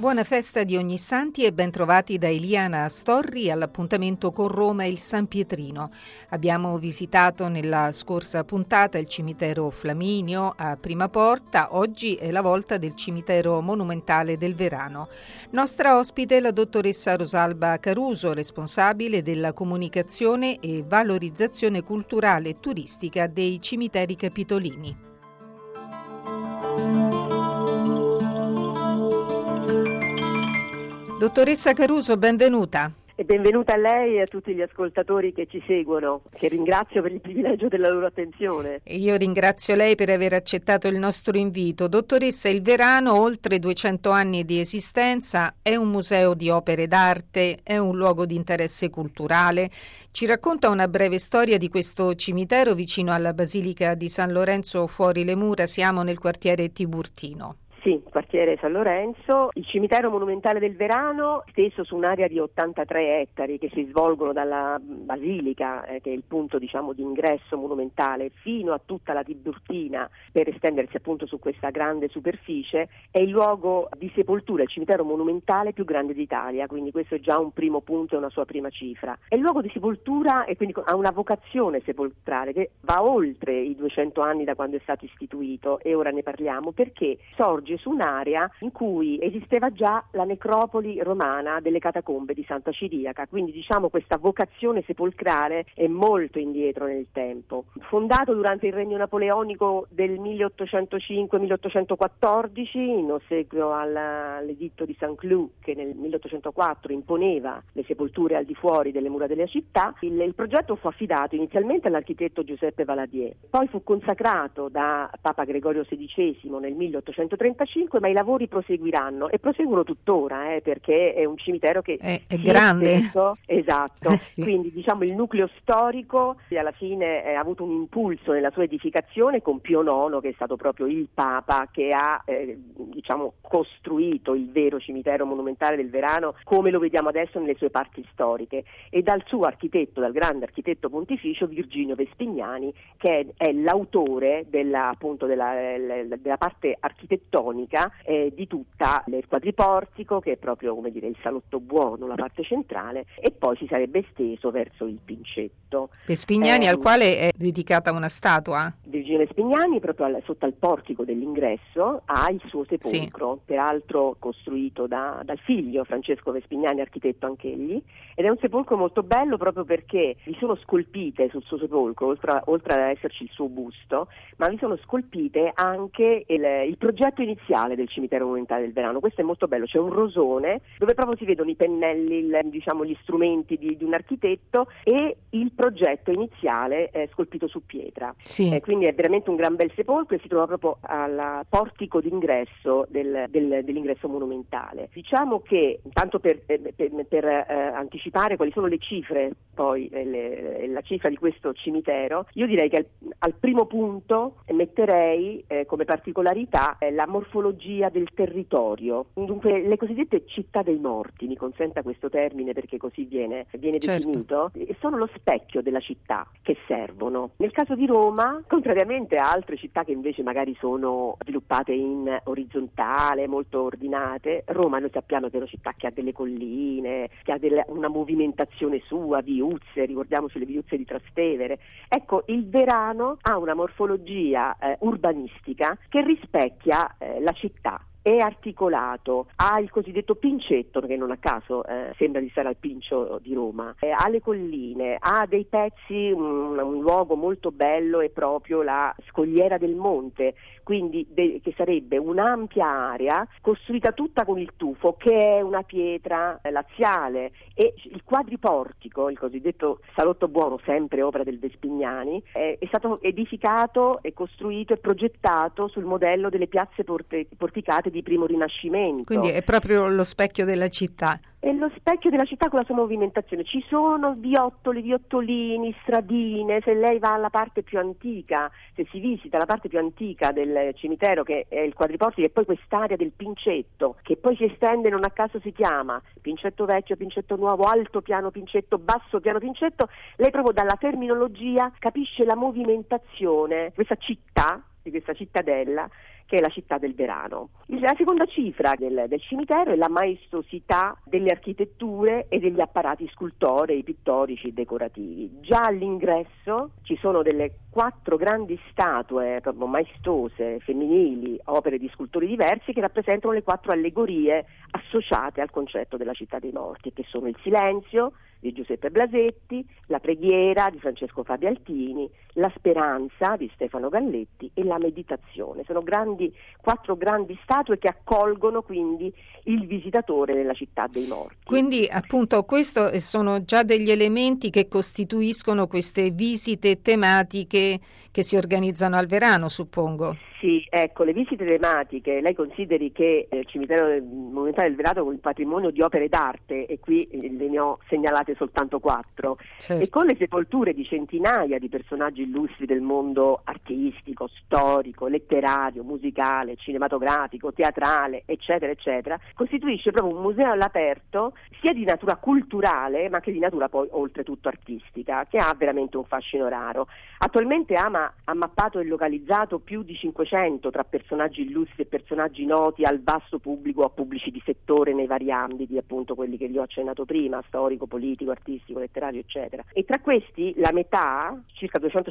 Buona festa di ogni santi e bentrovati da Eliana Storri all'appuntamento con Roma e il San Pietrino. Abbiamo visitato nella scorsa puntata il cimitero Flaminio a Prima Porta, oggi è la volta del cimitero monumentale del Verano. Nostra ospite è la dottoressa Rosalba Caruso, responsabile della comunicazione e valorizzazione culturale e turistica dei cimiteri capitolini. Dottoressa Caruso, benvenuta. E benvenuta a lei e a tutti gli ascoltatori che ci seguono, che ringrazio per il privilegio della loro attenzione. E io ringrazio lei per aver accettato il nostro invito. Dottoressa, il Verano, oltre 200 anni di esistenza, è un museo di opere d'arte, è un luogo di interesse culturale. Ci racconta una breve storia di questo cimitero vicino alla Basilica di San Lorenzo fuori le mura, siamo nel quartiere Tiburtino. Sì, quartiere San Lorenzo, il cimitero monumentale del Verano, steso su un'area di 83 ettari che si svolgono dalla basilica, eh, che è il punto diciamo, di ingresso monumentale, fino a tutta la Tiburtina per estendersi appunto su questa grande superficie, è il luogo di sepoltura, il cimitero monumentale più grande d'Italia, quindi questo è già un primo punto e una sua prima cifra. È il luogo di sepoltura e quindi ha una vocazione sepolcrale che va oltre i 200 anni da quando è stato istituito e ora ne parliamo perché sorge su un'area in cui esisteva già la necropoli romana delle catacombe di Santa Ciriaca, quindi diciamo questa vocazione sepolcrale è molto indietro nel tempo. Fondato durante il regno napoleonico del 1805-1814 in ossequio all'editto di Saint Cloud che nel 1804 imponeva le sepolture al di fuori delle mura della città, il, il progetto fu affidato inizialmente all'architetto Giuseppe Valadier, poi fu consacrato da Papa Gregorio XVI nel 1835, ma i lavori proseguiranno e proseguono tuttora eh, perché è un cimitero che è, è grande. Stesso, esatto, Eh, sì. quindi diciamo il nucleo storico alla fine eh, ha avuto un impulso nella sua edificazione con Pio IX che è stato proprio il Papa che ha eh, diciamo, costruito il vero cimitero monumentale del Verano come lo vediamo adesso nelle sue parti storiche e dal suo architetto, dal grande architetto pontificio Virginio Vespignani che è, è l'autore della, appunto, della, della parte architettonica eh, di tutta il quadriportico che è proprio come dire il salotto buono, la parte centrale e poi si sarebbe esteso verso il pincetto. Vespignani Ehm, al quale è dedicata una statua. Virgilio Vespignani, proprio al- sotto al portico dell'ingresso, ha il suo sepolcro, peraltro costruito da- dal figlio Francesco Vespignani, architetto anch'egli, ed è un sepolcro molto bello proprio perché vi sono scolpite sul suo sepolcro, oltre, oltre ad esserci il suo busto, ma vi sono scolpite anche il, il progetto iniziale del cimitero monumentale del Verano. Questo è molto bello, c'è un rosone dove proprio si vedono i pennelli, il- diciamo, gli strumenti di, di un architetto e il progetto iniziale eh, scolpito su pietra. Sì. Eh, quindi è veramente un gran bel sepolcro e si trova proprio al portico d'ingresso del- del- dell'ingresso monumentale. Diciamo che, tanto per, eh, per- per, eh, anticipare quali sono le cifre, poi eh, le- la cifra di questo cimitero, io direi che al, al primo punto metterei eh, come particolarità eh, la morfologia del territorio, dunque le cosiddette città dei morti, mi consenta questo termine perché così viene, viene Certo. definito, e sono lo specchio della città che servono. Nel caso di Roma, contrariamente a altre città che invece magari sono sviluppate in orizzontale, molto ordinate, Roma noi sappiamo che è una città che ha delle colline, che ha delle- una movimentazione sua, viuzze, ricordiamoci le viuzze di Trastevere. Ecco, il Verano ha una morfologia eh, urbanistica che rispecchia eh, la città è articolato, ha il cosiddetto pincetto, che non a caso eh, sembra di stare al pincio di Roma, eh, ha le colline, ha dei pezzi, un, un luogo molto bello è proprio la scogliera del monte, quindi de- che sarebbe un'ampia area costruita tutta con il tufo, che è una pietra eh, laziale. E il quadriportico, il cosiddetto salotto buono, sempre opera del Vespignani, eh, è stato edificato e costruito e progettato sul modello delle piazze porte- porticate date di primo rinascimento. Quindi è proprio lo specchio della città. È lo specchio della città con la sua movimentazione. Ci sono viottoli, viottolini, stradine. Se lei va alla parte più antica, se si visita la parte più antica del cimitero, che è il quadriportico, e poi quest'area del Pincetto, che poi si estende, non a caso si chiama Pincetto vecchio, Pincetto nuovo, alto piano Pincetto, basso piano Pincetto, lei proprio dalla terminologia capisce la movimentazione, questa città di questa cittadella che è la città del verano. La seconda cifra del, del, cimitero è la maestosità delle architetture e degli apparati scultorei, pittorici e decorativi. Già all'ingresso ci sono delle quattro grandi statue proprio maestose, femminili, opere di scultori diversi che rappresentano le quattro allegorie associate al concetto della città dei morti, che sono il silenzio, di Giuseppe Blasetti, La preghiera di Francesco Fabi Altini, La speranza di Stefano Galletti e La meditazione. Sono grandi, quattro grandi statue che accolgono quindi il visitatore nella città dei morti. Quindi appunto questi sono già degli elementi che costituiscono queste visite tematiche che si organizzano al verano, suppongo. Sì, ecco, le visite tematiche, lei consideri che il cimitero monumentale del Verato è un patrimonio di opere d'arte e qui le ne ho segnalate soltanto quattro certo. e con le sepolture di centinaia di personaggi illustri del mondo artistico, storico, letterario, musicale, cinematografico, teatrale, eccetera, eccetera, costituisce proprio un museo all'aperto sia di natura culturale ma che di natura poi oltretutto artistica, che ha veramente un fascino raro. Attualmente Ama ha mappato e localizzato più di 500 Novecento tra personaggi illustri e personaggi noti al vasto pubblico o a pubblici di settore nei vari ambiti, appunto quelli che vi ho accennato prima, storico, politico, artistico, letterario, eccetera. E tra questi la metà, circa 250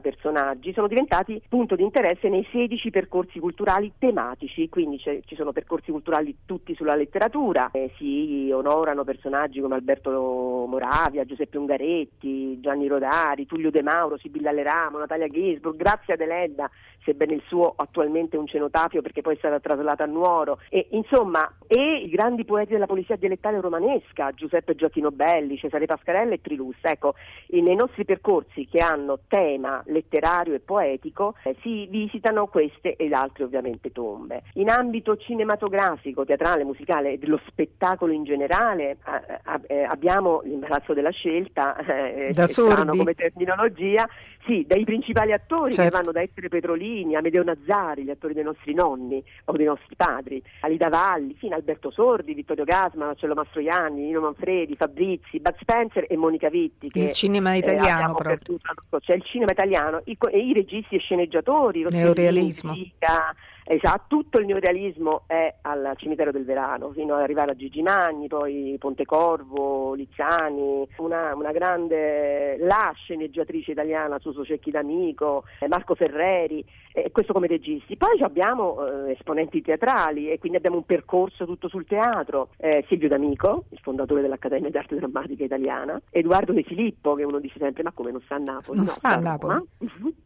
personaggi, sono diventati punto di interesse nei 16 percorsi culturali tematici, quindi ci sono percorsi culturali tutti sulla letteratura, eh, si onorano personaggi come Alberto Moravia, Giuseppe Ungaretti, Gianni Rodari, Tullio De Mauro, Sibilla Leramo, Natalia Gisburg, Grazia Deledda, sebbene il suo attualmente un cenotafio perché poi è stata traslata a Nuoro. E insomma e i grandi poeti della polizia dialettale romanesca Giuseppe Gioacchino Belli, Cesare Pascarella e Trilus ecco nei nostri percorsi che hanno tema letterario e poetico eh, si visitano queste ed altre ovviamente tombe. In ambito cinematografico, teatrale, musicale e dello spettacolo in generale eh, eh, abbiamo l'imbarazzo della scelta eh, da sordi. come terminologia sì, dai principali attori certo. che vanno da essere Petrolini, Amedeo Nazzari, gli attori dei nostri nonni o dei nostri padri, Alida Valli, fino a Alberto Sordi, Vittorio Gasma, Marcello Mastroianni, Nino Manfredi, Fabrizi, Bud Spencer e Monica Vitti. Che, il cinema eh, italiano eh, proprio. C'è il cinema italiano, i, i registi e sceneggiatori, Neorealismo. Musica, Esatto, tutto il neorealismo è al cimitero del Verano, fino ad arrivare a Gigi Magni, poi Pontecorvo, Lizzani, una, una grande, la sceneggiatrice italiana Suso Cecchi d'Amico, eh, Marco Ferreri, eh, questo come registi. Poi abbiamo eh, esponenti teatrali e quindi abbiamo un percorso tutto sul teatro. Eh, Silvio D'Amico, il fondatore dell'Accademia d'Arte Drammatica Italiana, Edoardo De Filippo, che uno dice sempre ma come non sta a Napoli? Non no, sta a Napoli?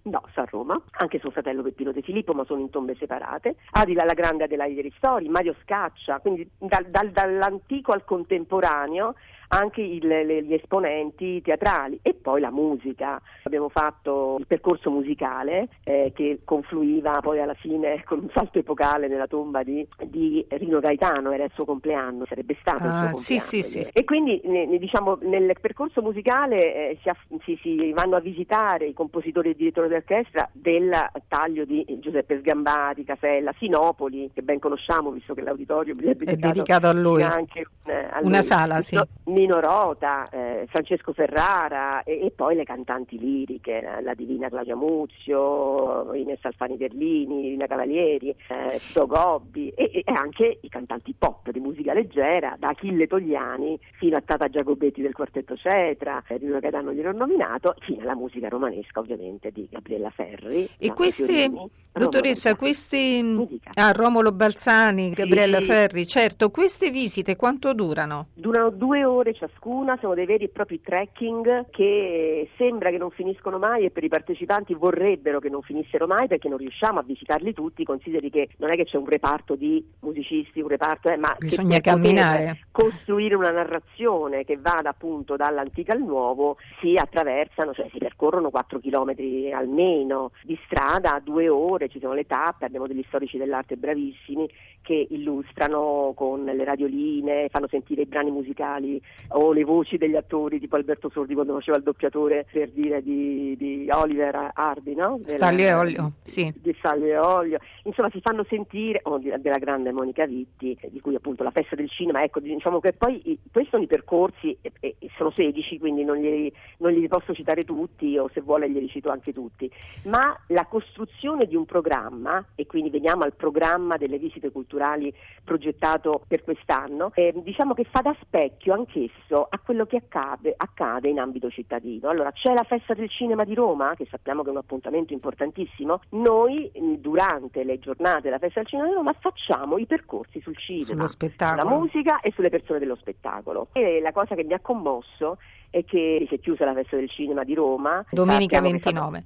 No, sta a Roma, anche suo fratello Peppino De Filippo, ma sono in tombe separate Adila la Grande Adelaide Ristori, Mario Scaccia, quindi dal, dal, dall'antico al contemporaneo anche il, le, gli esponenti teatrali e poi la musica. Abbiamo fatto il percorso musicale eh, che confluiva poi alla fine con un salto epocale nella tomba di, di Rino Gaetano, era il suo compleanno, sarebbe stato ah, il suo sì, sì, sì, E quindi ne, ne, diciamo, nel percorso musicale eh, si, si, vanno a visitare i compositori e direttori d'orchestra del taglio di Giuseppe Sgambati, Casella, Sinopoli, che ben conosciamo visto che l'auditorio è dedicato, è dedicato a lui. Anche, eh, a Una lui. sala, sì. No, Nino Rota, eh, Francesco Ferrara e, e, poi le cantanti liriche, la, Divina Claudia Muzio, Ines Alfani Berlini, Lina Cavalieri, eh, Tito Gobbi e, e, anche i cantanti pop di musica leggera, da Achille Togliani fino a Tata Giacobetti del quartetto Cetra, eh, Rino Gaetano gliel'ho nominato, fino alla musica romanesca ovviamente di Gabriella Ferri. E queste, dottoressa, queste... Ah, Romolo Balzani, Gabriella sì. Ferri, certo, queste visite quanto durano? Durano due ore ore ciascuna, sono dei veri e propri trekking che sembra che non finiscono mai e per i partecipanti vorrebbero che non finissero mai perché non riusciamo a visitarli tutti, consideri che non è che c'è un reparto di musicisti, un reparto, eh, ma bisogna camminare. Costruire una narrazione che vada appunto dall'antica al nuovo si attraversano, cioè si percorrono 4 km almeno di strada, due ore, ci sono le tappe, abbiamo degli storici dell'arte bravissimi che illustrano con le radioline, fanno sentire i brani musicali o le voci degli attori, tipo Alberto Sordi quando faceva il doppiatore per dire di, di Oliver Hardy, no? Stalli e Olio, sì. Di Stalli e Olio. Insomma, si fanno sentire, oh, della grande Monica Vitti, di cui appunto la festa del cinema, ecco, diciamo che poi questi sono i percorsi, e, e, sono 16, quindi non glieli, non glieli posso citare tutti, o se vuole glieli cito anche tutti, ma la costruzione di un programma, e quindi veniamo al programma delle visite culturali progettato per quest'anno, eh, diciamo che fa da specchio anch'esso a quello che accade, accade in ambito cittadino. Allora, c'è la festa del cinema di Roma, che sappiamo che è un appuntamento importantissimo, noi durante le giornate della festa del cinema di Roma facciamo i percorsi sul cinema, sulla musica e sulle persone dello spettacolo. E la cosa che mi ha commosso è che si è chiusa la festa del cinema di Roma. Domenica 29.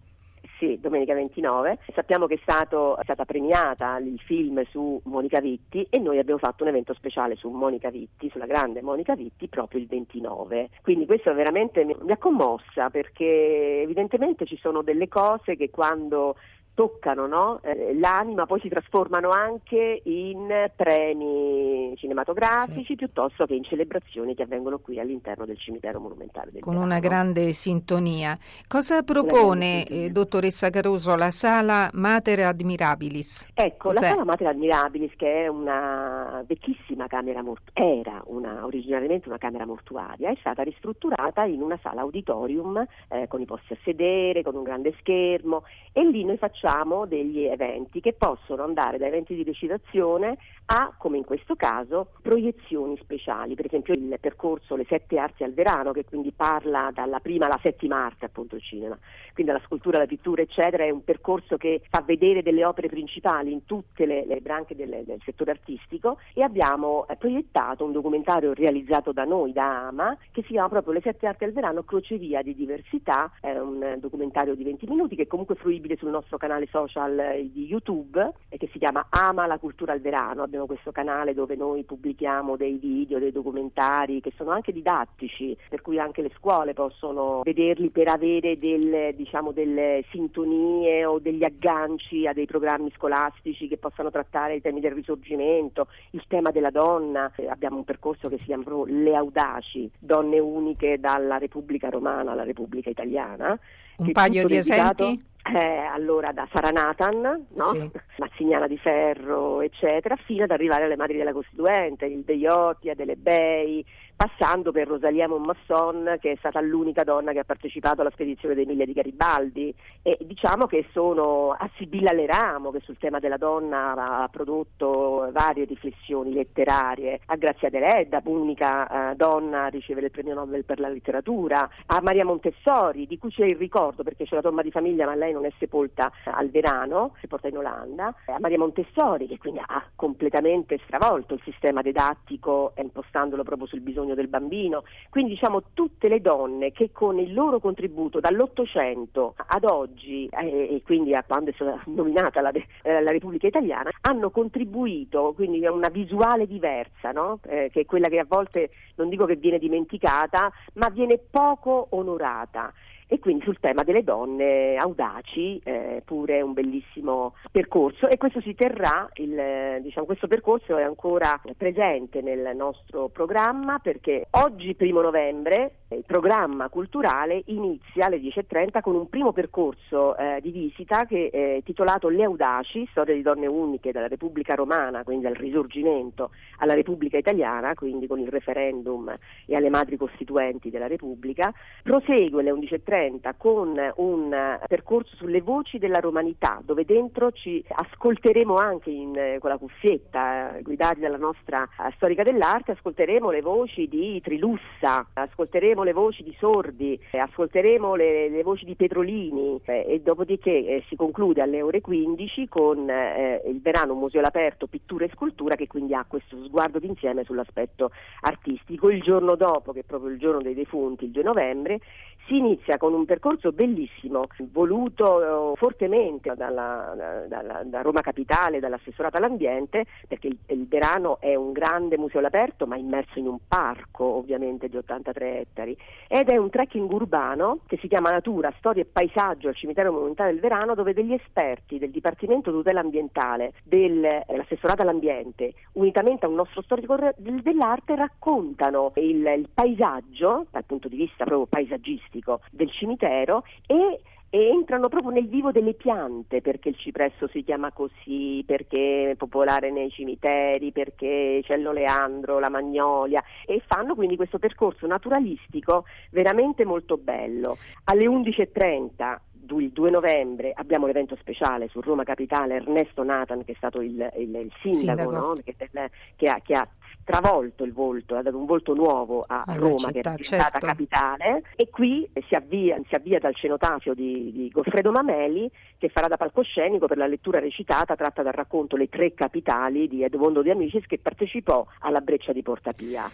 Sì, domenica 29. Sappiamo che è, stato, è stata premiata il film su Monica Vitti e noi abbiamo fatto un evento speciale su Monica Vitti, sulla grande Monica Vitti, proprio il 29. Quindi questo veramente mi, mi ha commossa perché evidentemente ci sono delle cose che quando toccano no? eh, l'anima, poi si trasformano anche in premi cinematografici sì. piuttosto che in celebrazioni che avvengono qui all'interno del cimitero monumentale del Con Milano. una grande sintonia. Cosa propone, eh, dottoressa Caruso, la sala Mater Admirabilis? Ecco, Cos'è? la sala Mater Admirabilis, che è una vecchissima camera mortuaria, era una, originariamente una camera mortuaria, è stata ristrutturata in una sala auditorium eh, con i posti a sedere, con un grande schermo e lì noi facciamo facciamo degli eventi che possono andare da eventi di recitazione a, come in questo caso, proiezioni speciali, per esempio il percorso Le sette arti al verano, che quindi parla dalla prima alla settima arte, appunto il cinema, quindi la scultura, la pittura, eccetera, è un percorso che fa vedere delle opere principali in tutte le, le branche del, del, settore artistico. E abbiamo eh, proiettato un documentario realizzato da noi, da AMA, che si chiama proprio Le sette arti al verano, crocevia di diversità, è un documentario di 20 minuti che è comunque fruibile sul nostro canale canale social eh, di YouTube eh, che si chiama Ama la cultura al verano. Abbiamo questo canale dove noi pubblichiamo dei video, dei documentari che sono anche didattici, per cui anche le scuole possono vederli per avere del, diciamo, delle sintonie o degli agganci a dei programmi scolastici che possano trattare i temi del risorgimento, il tema della donna. Eh, abbiamo un percorso che si chiama Le Audaci, donne uniche dalla Repubblica Romana alla Repubblica Italiana. Un paio di dedicato... esempi? eh, allora da Sara Nathan, no? sì. Massignana di Ferro, eccetera, fino ad arrivare alle madri della Costituente, il Deiotti, Adele Bei, passando per Rosalia Monmasson che è stata l'unica donna che ha partecipato alla spedizione dei Mille di Garibaldi. E diciamo che sono a Sibilla Leramo che sul tema della donna ha prodotto varie riflessioni letterarie, a Grazia Deledda, unica eh, donna a ricevere il premio Nobel per la letteratura, a Maria Montessori di cui c'è il ricordo perché c'è la tomba di famiglia ma lei non è sepolta al Verano, si porta in Olanda, a Maria Montessori che quindi ha completamente stravolto il sistema didattico impostandolo proprio sul bisogno del bambino. Quindi diciamo tutte le donne che con il loro contributo dall'Ottocento ad oggi eh, e quindi a quando è stata nominata la, eh, la, Repubblica Italiana hanno contribuito quindi a una visuale diversa, no? eh, che è quella che a volte non dico che viene dimenticata, ma viene poco onorata e quindi sul tema delle donne audaci eh, pure un bellissimo percorso e questo si terrà, il, diciamo, questo percorso è ancora presente nel nostro programma perché oggi primo novembre il programma culturale inizia alle 10.30 con un primo percorso eh, di visita che è titolato Le Audaci, storia di donne uniche dalla Repubblica Romana, quindi dal Risorgimento alla Repubblica Italiana, quindi con il referendum e alle madri costituenti della Repubblica. Prosegue alle 11.30 11.30 con un percorso sulle voci della romanità, dove dentro ci ascolteremo anche in, con la cuffietta, guidati dalla nostra storica dell'arte, ascolteremo le voci di Trilussa, ascolteremo le voci di Sordi, ascolteremo le, le voci di Petrolini eh, e dopodiché eh, si conclude alle ore 15 con eh, il verano Museo all'aperto Pittura e Scultura che quindi ha questo sguardo d'insieme sull'aspetto artistico. Il giorno dopo, che è proprio il giorno dei defunti, il 2 novembre, si inizia con un percorso bellissimo, voluto eh, fortemente dalla, dalla, da Roma Capitale, dall'assessorato all'ambiente, perché il, il, Verano è un grande museo all'aperto, ma immerso in un parco ovviamente di 83 ettari, ed è un trekking urbano che si chiama Natura, Storia e Paesaggio al cimitero monumentale del Verano, dove degli esperti del Dipartimento Tutela Ambientale, dell'assessorato all'ambiente, unitamente a un nostro storico dell'arte, raccontano il, il paesaggio dal punto di vista proprio paesaggistico artistico del cimitero e e entrano proprio nel vivo delle piante, perché il cipresso si chiama così, perché è popolare nei cimiteri, perché c'è l'oleandro, la magnolia e fanno quindi questo percorso naturalistico veramente molto bello. Alle 11.30 il 2 novembre abbiamo l'evento speciale su Roma Capitale, Ernesto Nathan che è stato il, il, il sindaco, sindaco. No? Che, che, ha, che, ha, travolto il volto, ha dato un volto nuovo a Alla Roma città, che era diventata certo. capitale e qui si avvia, si avvia dal cenotafio di, di Goffredo Mameli che farà da palcoscenico per la lettura recitata tratta dal racconto Le tre capitali di Edmondo De Amicis che partecipò alla breccia di Portapia.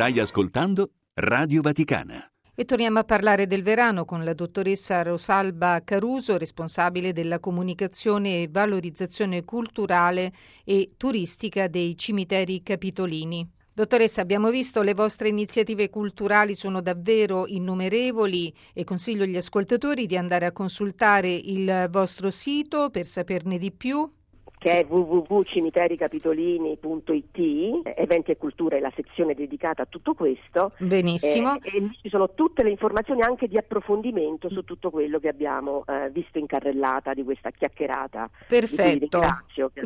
Stai ascoltando Radio Vaticana. E torniamo a parlare del verano con la dottoressa Rosalba Caruso, responsabile della comunicazione e valorizzazione culturale e turistica dei cimiteri capitolini. Dottoressa, abbiamo visto le vostre iniziative culturali sono davvero innumerevoli e consiglio agli ascoltatori di andare a consultare il vostro sito per saperne di più che è www.cimiteriCapitolini.it, eventi e cultura è la sezione dedicata a tutto questo. Benissimo. Eh, e lì ci sono tutte le informazioni anche di approfondimento su tutto quello che abbiamo eh, visto in carrellata di questa chiacchierata. Perfetto.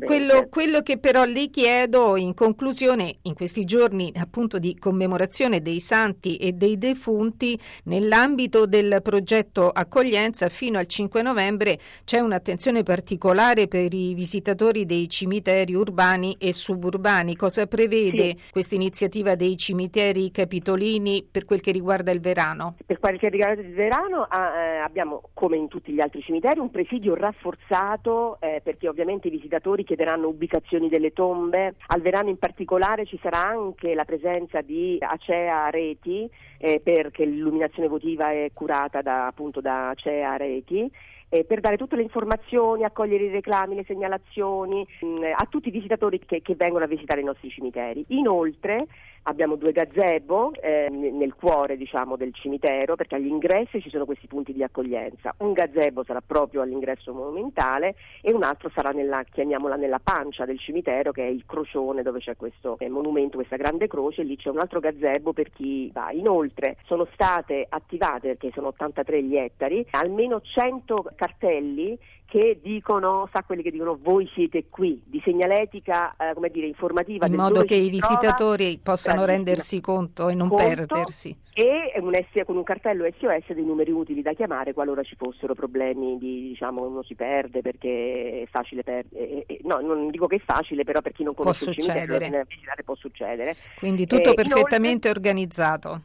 Quello, quello che però le chiedo in conclusione, in questi giorni appunto di commemorazione dei santi e dei defunti, nell'ambito del progetto accoglienza fino al 5 novembre c'è un'attenzione particolare per i visitatori dei cimiteri urbani e suburbani. Cosa prevede sì. questa iniziativa dei cimiteri capitolini per quel che riguarda il Verano? Per quel che riguarda il Verano eh, abbiamo, come in tutti gli altri cimiteri, un presidio rafforzato eh, perché ovviamente i visitatori chiederanno ubicazioni delle tombe. Al Verano in particolare ci sarà anche la presenza di Acea Reti eh, perché l'illuminazione votiva è curata da, appunto da Acea Reti eh, per dare tutte le informazioni, accogliere i reclami, le segnalazioni mh, mm, a tutti i visitatori che, che vengono a visitare i nostri cimiteri. Inoltre abbiamo due gazebo eh, nel cuore diciamo, del cimitero perché agli ingressi ci sono questi punti di accoglienza. Un gazebo sarà proprio all'ingresso monumentale e un altro sarà nella, chiamiamola nella pancia del cimitero che è il crocione dove c'è questo eh, monumento, questa grande croce, lì c'è un altro gazebo per chi va. Inoltre sono state attivate, perché sono 83 gli ettari, almeno 100 cartelli che dicono, sa quelli che dicono voi siete qui, di segnaletica, eh, come dire, informativa. In modo che i visitatori trova, possano rendersi conto e non conto, perdersi. E un S, con un cartello SOS dei numeri utili da chiamare qualora ci fossero problemi di, diciamo, uno si perde perché è facile perdere. no, non dico che è facile, però per chi non conosce può il cimitero, può succedere. Quindi tutto eh, perfettamente inoltre, organizzato.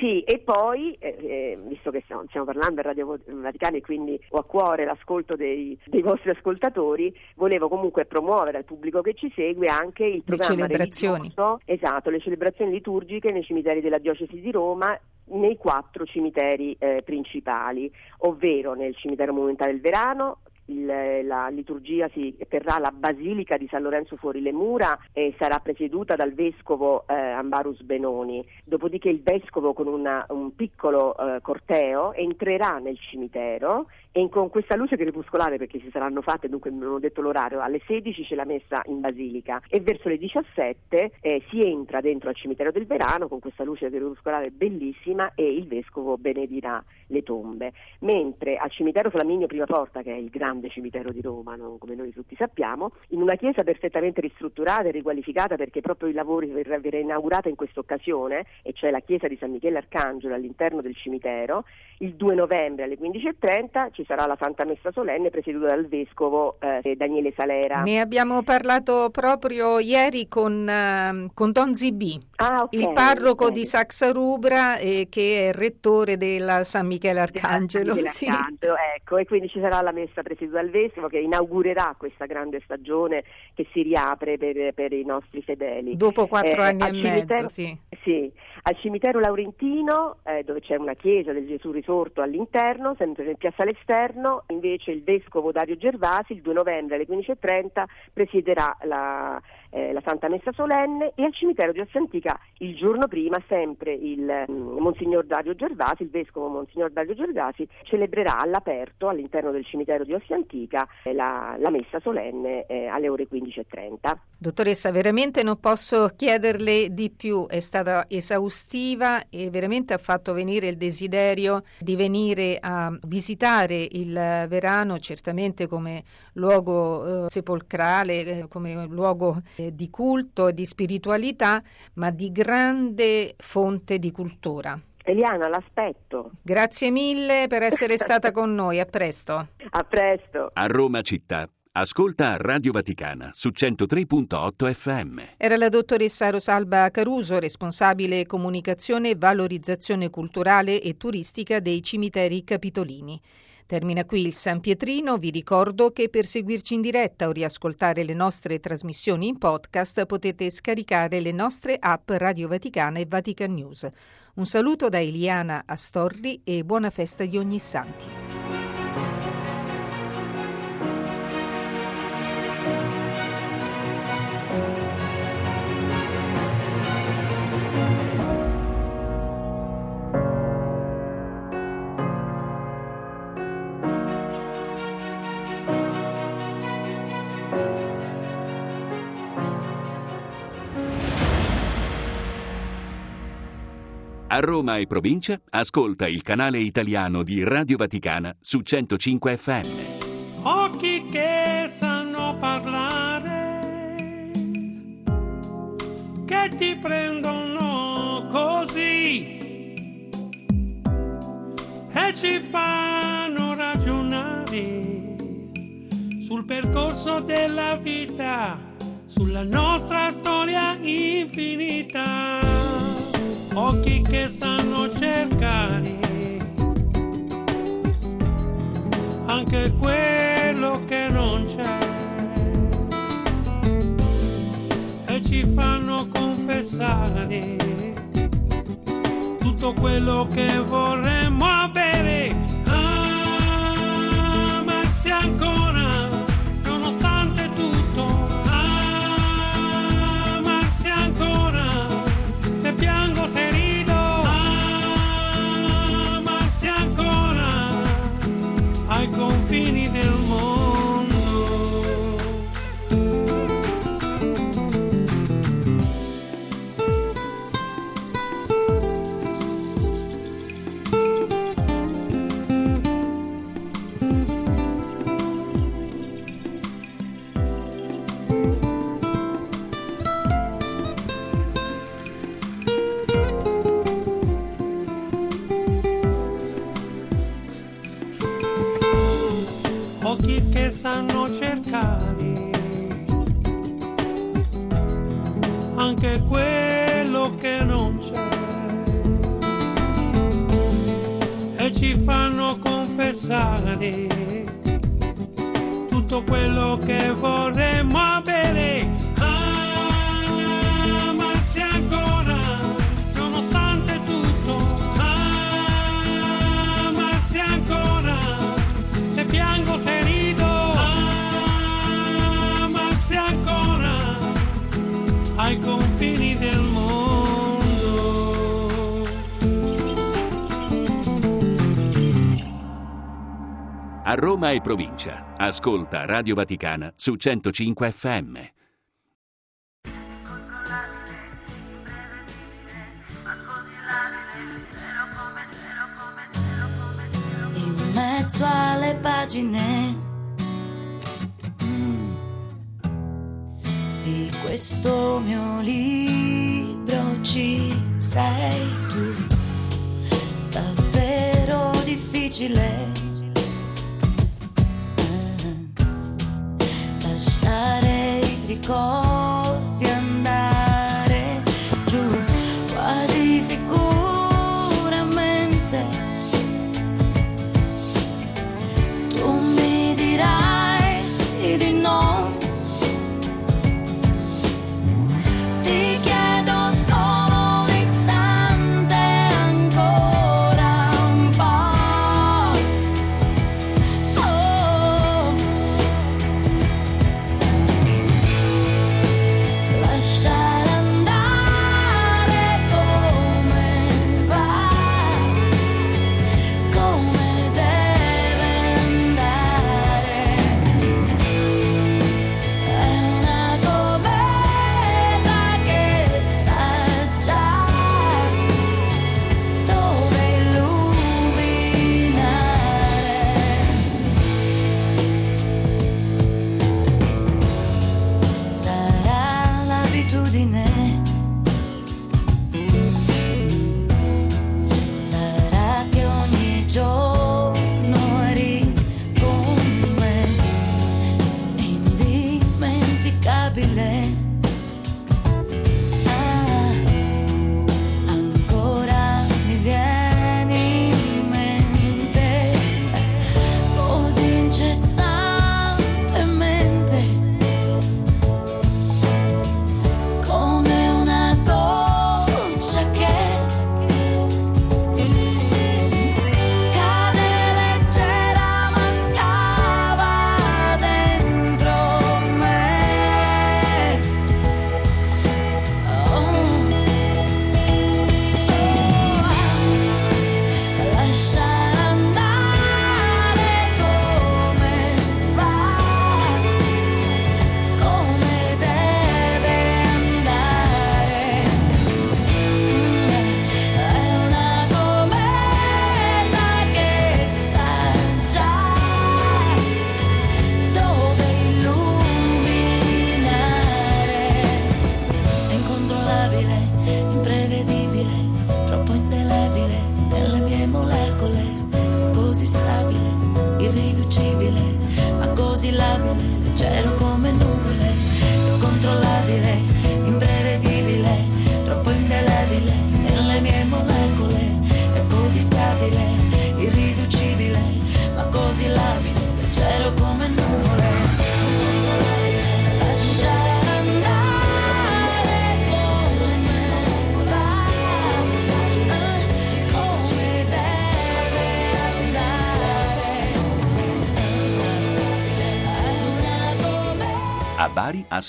Sì, e poi, eh, eh, visto che stiamo, stiamo parlando a Radio Vaticana e quindi ho a cuore l'ascolto dei, dei, vostri ascoltatori, volevo comunque promuovere al pubblico che ci segue anche il programma le celebrazioni. Esatto, le celebrazioni liturgiche nei cimiteri della diocesi di Roma nei quattro cimiteri eh, principali, ovvero nel cimitero monumentale del Verano, il, la liturgia si terrà alla Basilica di San Lorenzo fuori le mura e sarà presieduta dal vescovo eh, Ambarus Benoni. Dopodiché il vescovo con una, un piccolo eh, corteo entrerà nel cimitero e con questa luce crepuscolare, perché si saranno fatte, dunque non ho detto l'orario, alle 16 c'è la messa in Basilica e verso le 17 eh, si entra dentro al cimitero del Verano con questa luce crepuscolare bellissima e il vescovo benedirà le tombe. Mentre al cimitero Flaminio Prima Porta, che è il grande cimitero di Roma, no? come noi tutti sappiamo, in una chiesa perfettamente ristrutturata e riqualificata perché proprio i lavori verranno inaugurata in questa occasione, e cioè la chiesa di San Michele Arcangelo all'interno del cimitero, il 2 novembre alle 15.30 ci sarà la Santa Messa Solenne presieduta dal Vescovo eh, Daniele Salera. Ne abbiamo parlato proprio ieri con, uh, con Don Zibì, ah, okay, il parroco okay. di Saxa Rubra eh, che è rettore della San Michele Arcangelo. San Michele sì. Arcangelo ecco, e quindi ci sarà la messa presieduta dal Vescovo che inaugurerà questa grande stagione che si riapre per, per i nostri fedeli. Dopo quattro eh, anni e mezzo, sì. Sì, al cimitero Laurentino, eh, dove c'è una chiesa del Gesù risorto all'interno, sempre in piazza all'esterno, invece il vescovo Dario Gervasi il 2 novembre alle 15.30 presiederà la, eh, la Santa Messa Solenne e al cimitero di Ossia Antica il giorno prima sempre il um, Monsignor Dario Gervasi, il vescovo Monsignor Dario Gervasi, celebrerà all'aperto all'interno del cimitero di Ossia Antica eh, la, la, messa solenne eh, alle ore 15.30. Dottoressa, veramente non posso chiederle di più, è stata esaustiva e veramente ha fatto venire il desiderio di venire a visitare il Verano, certamente come luogo eh, sepolcrale, eh, come luogo eh, di culto e di spiritualità, ma di grande fonte di cultura. Eliana, l'aspetto. Grazie mille per essere stata con noi, a presto. A presto. A Roma città. Ascolta Radio Vaticana su 103.8 FM. Era la dottoressa Rosalba Caruso, responsabile comunicazione, valorizzazione culturale e turistica dei cimiteri capitolini. Termina qui il San Pietrino, vi ricordo che per seguirci in diretta o riascoltare le nostre trasmissioni in podcast potete scaricare le nostre app Radio Vaticana e Vatican News. Un saluto da Eliana Astorri e buona festa di ogni santi. A Roma e provincia, ascolta il canale italiano di Radio Vaticana su 105 FM. Occhi che sanno parlare, che ti prendono così e ci fanno ragionare sul percorso della vita, sulla nostra storia infinita occhi che sanno cercare. Anche quello che non c'è. E ci fanno confessare tutto quello che vorremmo avere. Ma se ancora, A Roma e provincia, ascolta Radio Vaticana su 105 FM. in mezzo alle pagine di questo mio libro ci sei tu davvero difficile lasciare i ricordi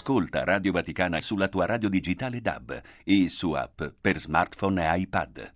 Ascolta Radio Vaticana sulla tua radio digitale DAB e su app per smartphone e iPad.